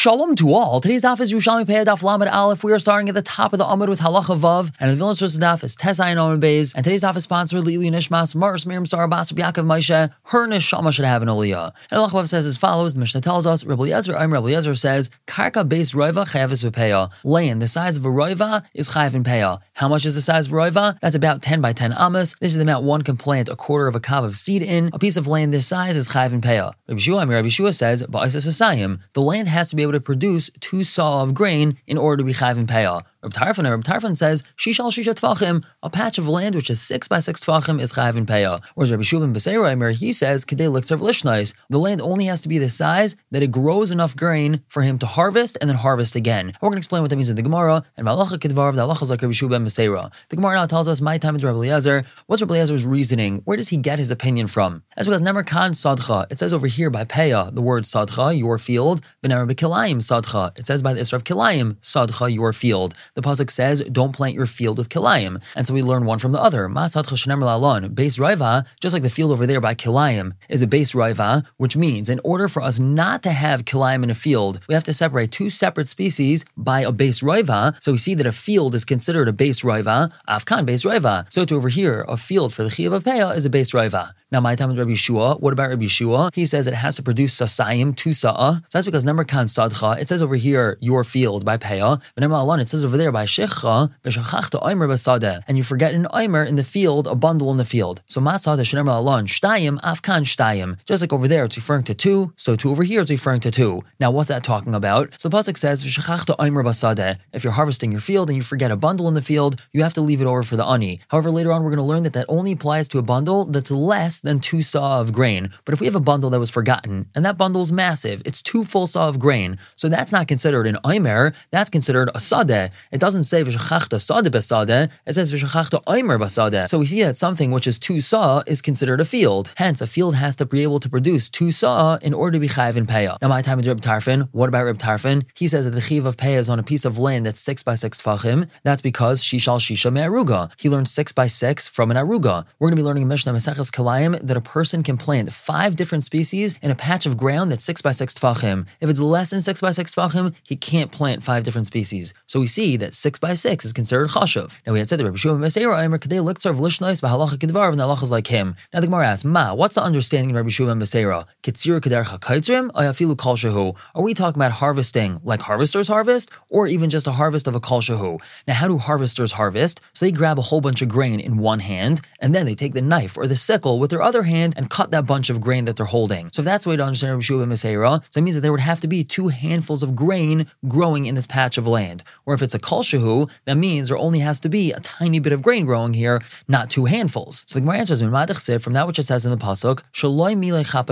Shalom to all. Today's daf is Yerushalmi Pei Daf Lamed Aleph. We are starting at the top of the Amud with Halacha Vav, and the Vilna Source daf is Tesai and Amud Beis. And today's daf is sponsored Lili Nishmas Mars Miriam Sarah Basar Yaakov Moshe. Her neshama should have an aliyah. And Halacha Vav says as follows: The Mishnah tells us, Rebbe Yezer, I'm Rebbe Yezer says, Karka base roiva chayavis v'peya. Land the size of a roiva is chayav in peya. How much is the size of a roiva? That's about 10 by 10 amas. This is the amount one can plant a quarter of a kav of seed in. A piece of land this size is chayav in peya. Rabbi Shua, Rabbi Shua says, Ba'isa Sasayim. The land has to be able to produce two saw of grain in order to be chayv in payah. Reb Tarfon, Tarfon says, Shishal Shisha Tvachim, a patch of land which is six by six Tvachim is Chayav in Peah. Whereas Rabbi Shubin Beseiraimer, he says, Kedei Liktzav Lishnais, the land only has to be the size that it grows enough grain for him to harvest and then harvest again. We're going to explain what that means in the Gemara, and Malacha Kedvar, the Allah is like Rabbi Shubin Beseira. The Gemara now tells us, My time is Rabbi Eliezer, what's Rabbi Eliezer's reasoning? Where does he get his opinion from? As because Nemer Khan Sadcha, it says over here by Peah, the word Sadcha, your field, Venemer Bekilayim Sadcha, it says by the Isra of Kilayim, Sadcha, your field. The Pasuk says, don't plant your field with kilayim. And so we learn one from the other. Masad chashanem lalon, base raiva, just like the field over there by kilayim, is a base raiva, which means in order for us not to have kilayim in a field, we have to separate two separate species by a base raiva. So we see that a field is considered a base raiva, afkan base raiva. So to over here, a field for the chiyav of is a base raiva. Now, my time with Rabbi Shua. What about Rabbi Shua? He says it has to produce sasayim, to sa'a. So that's because number kan sadcha. It says over here, your field by peah. But number alon, it says over there by shecha, v'shachachta oimer basada. And you forget an oimer in the field, a bundle in the field. So masada shenemar alon, shtayim, afkan shtayim. Just like over there, it's referring to two. So two over here, it's referring to two. Now, what's that talking about? So the pasuk says, v'shachachta oimer basada. If you're harvesting your field and you forget a bundle in the field, you have to leave it over for the ani. However, later on, we're going to learn that that only applies to a bundle that's less than two saw of grain. But if we have a bundle that was forgotten, and that bundle is massive, it's two full saw of grain, so that's not considered an oimer, that's considered a sadeh. It doesn't say v'shachachta sadeh besadeh, it says v'shachachta oimer basadeh. So we see that something which is two saw is considered a field. Hence, a field has to be able to produce two saw in order to be chayiv in payah. Now, my time with Reb Tarfon, what about Reb Tarfon? He says that the chiv of payah is on a piece of land that's six by six tfachim. That's because shishal shisha me'aruga. He learned six by six from an aruga. We're going to be learning in Mishnah Maseches Kalayim that a person can plant five different species in a patch of ground that's six by six tfachim. If it's less than six by six tfachim, he can't plant five different species. So we see that six by six is considered chashuv. Now we had said that Rabbi Shua Meseira Aimer Kadei Liktzer of Lishnois v'halacha kedvar and halacha is like him. Now the Gemara asks, Ma, what's the understanding of Rabbi Shua Meseira? Kitzir kader chakaitzrim ayafilu shehu. Are we talking about harvesting like harvesters harvest, or even just a harvest of a shehu? Now how do harvesters harvest? So they grab a whole bunch of grain in one hand, and then they take the knife or the sickle with their other hand and cut that bunch of grain that they're holding. So if that's the way to understand Rabbi Shua Meseira, so it means that there would have to be two handfuls of grain growing in this patch of land. Or if it's a kol shehu, that means there only has to be a tiny bit of grain growing here, not two handfuls. So the Gemara answers from that which it says in the pasuk, shaloi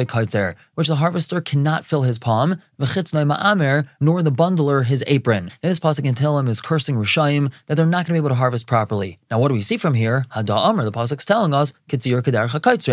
kaitzer, which the harvester cannot fill his palm, v'chitznoi ma'amer, nor the bundler his apron. And this pasuk can tell him is cursing Rishayim that they're not going to be able to harvest properly. Now, what do we see from here? Hada Amr, the pasuk's telling us, kitzir kedar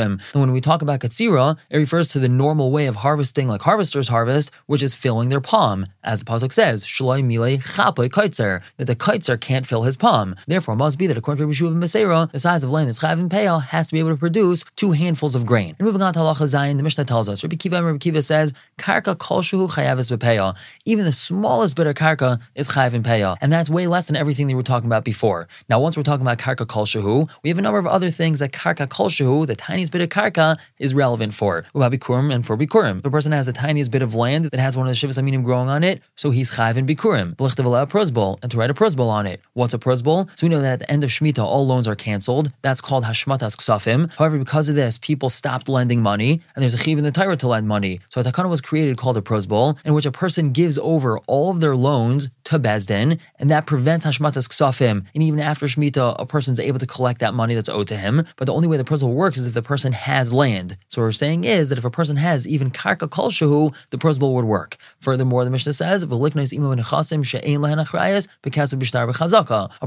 And when we talk about katsira, it refers to the normal way of harvesting, like harvesters harvest, which is filling their palm, as the pasuk says, shaloi mile chapoi kaitzer, that the kaitzer can't fill his palm. Therefore, must be that according to Rabbi Shua the size of land that's chayav and payal has to be able to produce two handfuls of grain. And moving on to halacha zayin, the Mishnah tells us, Rabbi Kiva, Rabbi Kiva says, karka kol shuhu chayavis bepayal. Even the smallest bit of karka is chayav and payal, and that's way less than everything that we were talking about before. Now, once we're talking about karka kol shuhu, we have a number of other things that karka kol shuhu, the tiniest bit of karka, is relevant for. Bikurim and for bikurim. If a person has the tiniest bit of land that has one of the shivas aminim growing on it, so he's chayav in bikurim. V'lichtev a prosbol, and to write a prosbol on it. What's a prosbol? So we know that at the end of Shemitah, all loans are canceled. That's called hashmatas ksafim. However, because of this, people stopped lending money, and there's a chiv in the Torah to lend money. So a takana was created called a prosbol, in which a person gives over all of their loans to Bezdin, and that prevents hashmatas ksafim. And even after Shemitah, a person's able to collect that money that's owed to him. But the only way the prosbol works is if the person has land. So what we're saying is that if a person has even karka kol the prosbol would work. Furthermore, the Mishnah says. A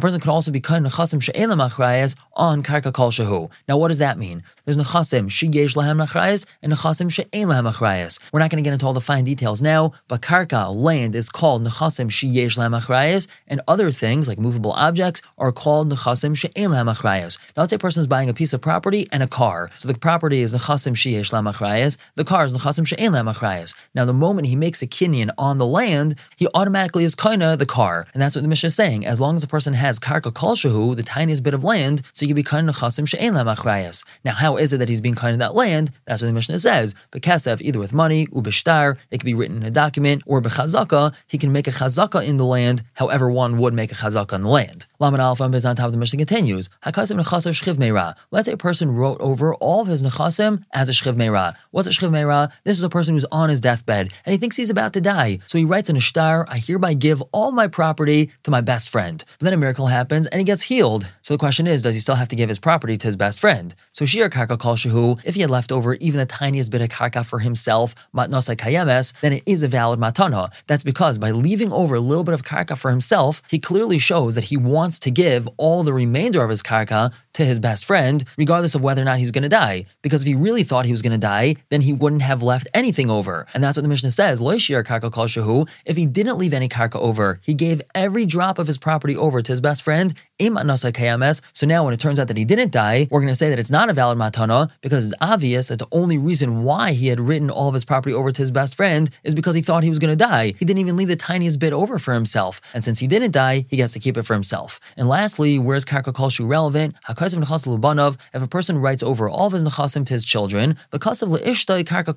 person can also be cut in nechasim achrayas on karka kol shehu. Now, what does that mean? There's nechasim she'yesh lahem achrayas and nechasim she'ein lahem achrayas. We're not going to get into all the fine details now, but karka land is called nechasim she'yesh sheyesh lamachrayas, and other things like movable objects are called nechasim she'en lamachrayas. Now let's say a person is buying a piece of property and a car. So the property is nechasim sheyesh lamachrayas, the car is nechasim she'en lamachrayas. Now the moment he makes a kinyan on the land, he automatically is kaina the car. And that's what the Mishnah is saying. As long as the person has karka kol shahu, the tiniest bit of land, so can be kaina nechasim she'en lamachrayas. Now how is it that he's being kaina that land? That's what the Mishnah says. Bekesef, either with money, ubishtar, it could be written in a document, or bechazaka, he can make a chazaka in the land, however one would make a chazaka in the land. Laman Alpha is on top of the Mishnah continues. Hakasim nechasim shchiv meira. Let's say a person wrote over all of his nechasim as a shchiv meira. What's a shchiv meira? This is a person who's on his deathbed and he thinks he's about to die. So he writes in a shtar, I hereby give all my property to my best friend. But then a miracle happens and he gets healed. So the question is, does he still have to give his property to his best friend? So Shir Karka Kal Shahu, if he had left over even the tiniest bit of karka for himself, matnosai kayemes, then it is a valid matana. That's because by leaving over a little bit of karka for himself, he clearly shows that he wants to give all the remainder of his karka to his best friend, regardless of whether or not he's going to die. Because if he really thought he was going to die, then he wouldn't have left anything over. And that's what the Mishnah says, Loishir karka kal shahu. If he didn't leave any karka over, he gave every drop of his property over to his best friend, Im Matnosai Kayemes. so now when it turns out that he didn't die, we're going to say that it's not a valid matana because it's obvious that the only reason why he had written all of his property over to his best friend is because he thought he was going to die. He didn't even leave the tiniest bit over for himself. And since he didn't die, he gets to keep it for himself. And lastly, where's karka kolshu relevant? If a person writes over all of his nechasim to his children, the kasav leishtay karka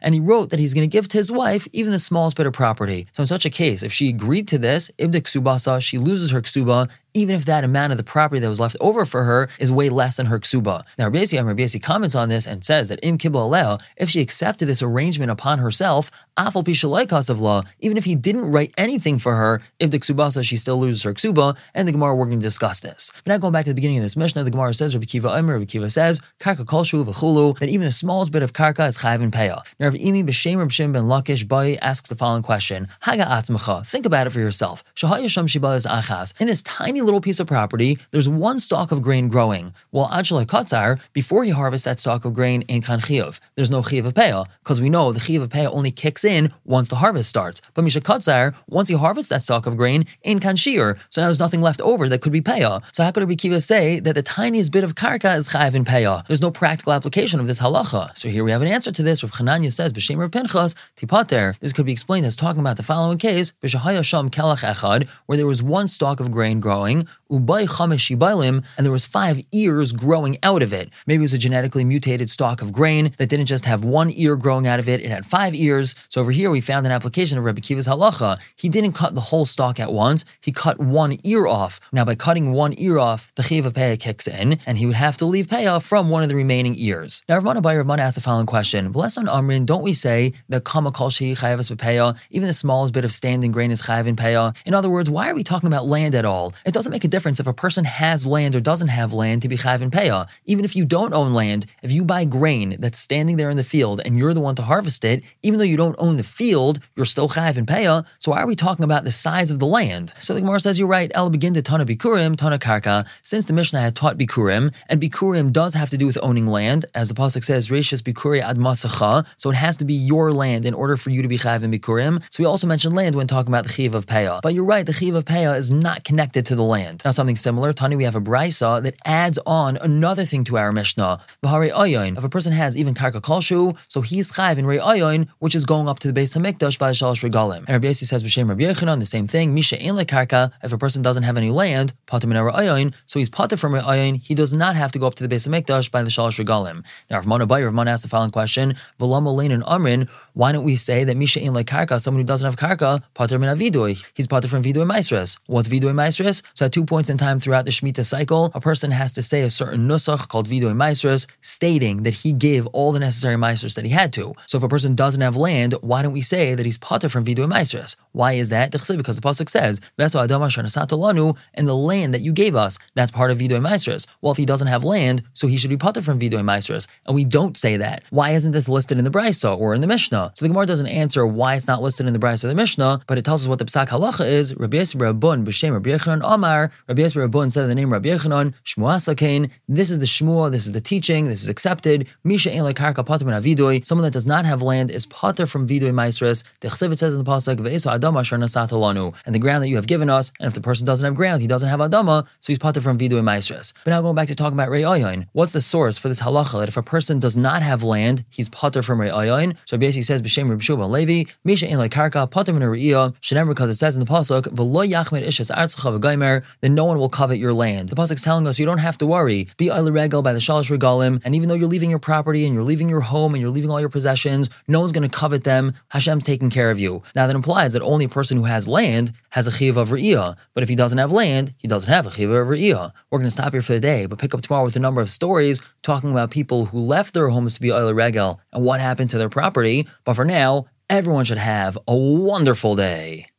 and he wrote that he's going to give to his wife even the smallest bit of property. So in such a case, if she agreed to this, ibdik subasa, she loses her ksuba, even if that amount of the property that was left over for her is way less than her ksuba. Now, Rabbi Yossi comments on this and says that in kibbal if she accepted this arrangement upon herself, afal pishalaikas of law, even if he didn't write anything for her, if the ksubasa, she still loses her ksuba, and the Gemara, we're to discuss this. But now going back to the beginning of this Mishnah, the Gemara says, Rabbi Kiva Omer, Rabbi Kiva says, karka kolshu v'chulu, that even the smallest bit of karka is chayv and peya. Now, Rabbi Imi b'shem Rabbi Shim ben Lakish Bai asks the following question, Haga atzmacha, think about it for yourself. Shahayasham shibalas achas, in this tiny little piece of property, there's one stalk of grain growing, while Ajla Katzar, before he harvests that stalk of grain in Kan there's no Chiyav of Peah, because we know the Chiyav of Peah only kicks in once the harvest starts. But Misha Katzar, once he harvests that stalk of grain in Kan so now there's nothing left over that could be Peah. So how could Rabbi Kiva say that the tiniest bit of Karka is Chayav in Peah? There's no practical application of this halacha. So here we have an answer to this. Rav Chananya says, B'Shem Pinchas, Tipater. This could be explained as talking about the following case, B'Shahaya Sham Kelach Echad, where there was one stalk of grain growing, ubay chamesh shibalim, and there was five ears growing out of it. Maybe it was a genetically mutated stalk of grain that didn't just have one ear growing out of it, it had five ears. So over here we found an application of Rabbi Kiva's halacha. He didn't cut the whole stalk at once, he cut one ear off. Now by cutting one ear off, the chiv of kicks in, and he would have to leave payah from one of the remaining ears. Now Rav Abaye Rav asked the following question. Bless on Amrin, don't we say that kama kol even the smallest bit of standing grain is chayav in payah? In other words, why are we talking about land at all? It doesn't make a difference if a person has land or doesn't have land to be chayv and. Even if you don't own land, if you buy grain that's standing there in the field and you're the one to harvest it, even though you don't own the field, you're still chayv and. So why are we talking about the size of the land? So the Gemara says you're right. El begin to tana bikurim, tana karka. Since the Mishnah had taught bikurim, and bikurim does have to do with owning land, as the pasuk says, reishas bikuri ad masacha. So it has to be your land in order for you to be chayv and bikurim. So we also mentioned land when talking about the chiv of payah. But you're right, the chiv of payah is not connected to the land. Now something similar, Tani, we have a brisa that adds on another thing to our Mishnah. V'harei ayoin. If a person has even karka kolshu, so he's chayv in rei ayoin, which is going up to the base Hamikdash by the shalosh regalim. And Rabbi Yossi says b'shem Rabbi Yechanan the same thing. Misha ein karka. If a person doesn't have any land, patim ayoin, so he's patim from rei ayoin. He does not have to go up to the base Hamikdash by the shalosh regalim. Now, Rav Mana Bay, Rav Mana asked the following question: V'lam and amrin. Why don't we say that Misha ein karka, someone who doesn't have karka, patim min avidoi, he's patim from vidoi maestris. What's vidoi maestris? So at two points in time throughout the Shemitah cycle, a person has to say a certain nusach called vidoi maestris, stating that he gave all the necessary maestris that he had to. So if a person doesn't have land, why don't we say that he's pater from vidoi maestris? Why is that? Because the pasuk says, "Veso adama lanu," and the land that you gave us, that's part of vidoi maestris. Well, if he doesn't have land, so he should be pater from vidoi maestris, and we don't say that. Why isn't this listed in the brisa or in the Mishnah? So the Gemara doesn't answer why it's not listed in the Brisa or the Mishnah, but it tells us what the Psak Halacha is. Rabbi Yisrael Rabbun b'shem Rabbi Yechanan Omar. Rabbi Yisrael Rabbun said the name Rabbi Yechanan Shmuasakain. This is the Shmua. This is the teaching. This is accepted. Misha ein karka pater min avidoy. Someone that does not have land is pater from vidoy maestris. The Chsivit says in the pasuk ve'esu adama shar nasat and the ground that you have given us. And if the person doesn't have ground, he doesn't have adama, so he's pater from vidoy maestris. But now going back to talking about Re'iyah, what's the source for this halacha that if a person does not have land, he's pater from Re'iyah? So basically says b'shem Rabbi Shua Levi Misha ein karka pater min. Shenem because it says in the pasuk v'lo yachmed ishas artzacha v'gaimer. Then no one will covet your land. The pasuk's telling us you don't have to worry. Be regal by the shalosh regalim, and even though you're leaving your property and you're leaving your home and you're leaving all your possessions, no one's going to covet them. Hashem's taking care of you. Now that implies that only a person who has land has a chiv of re'iyah. But if he doesn't have land, he doesn't have a chiv of re'iyah. We're going to stop here for the day, but pick up tomorrow with a number of stories talking about people who left their homes to be oil regal and what happened to their property. But for now, everyone should have a wonderful day.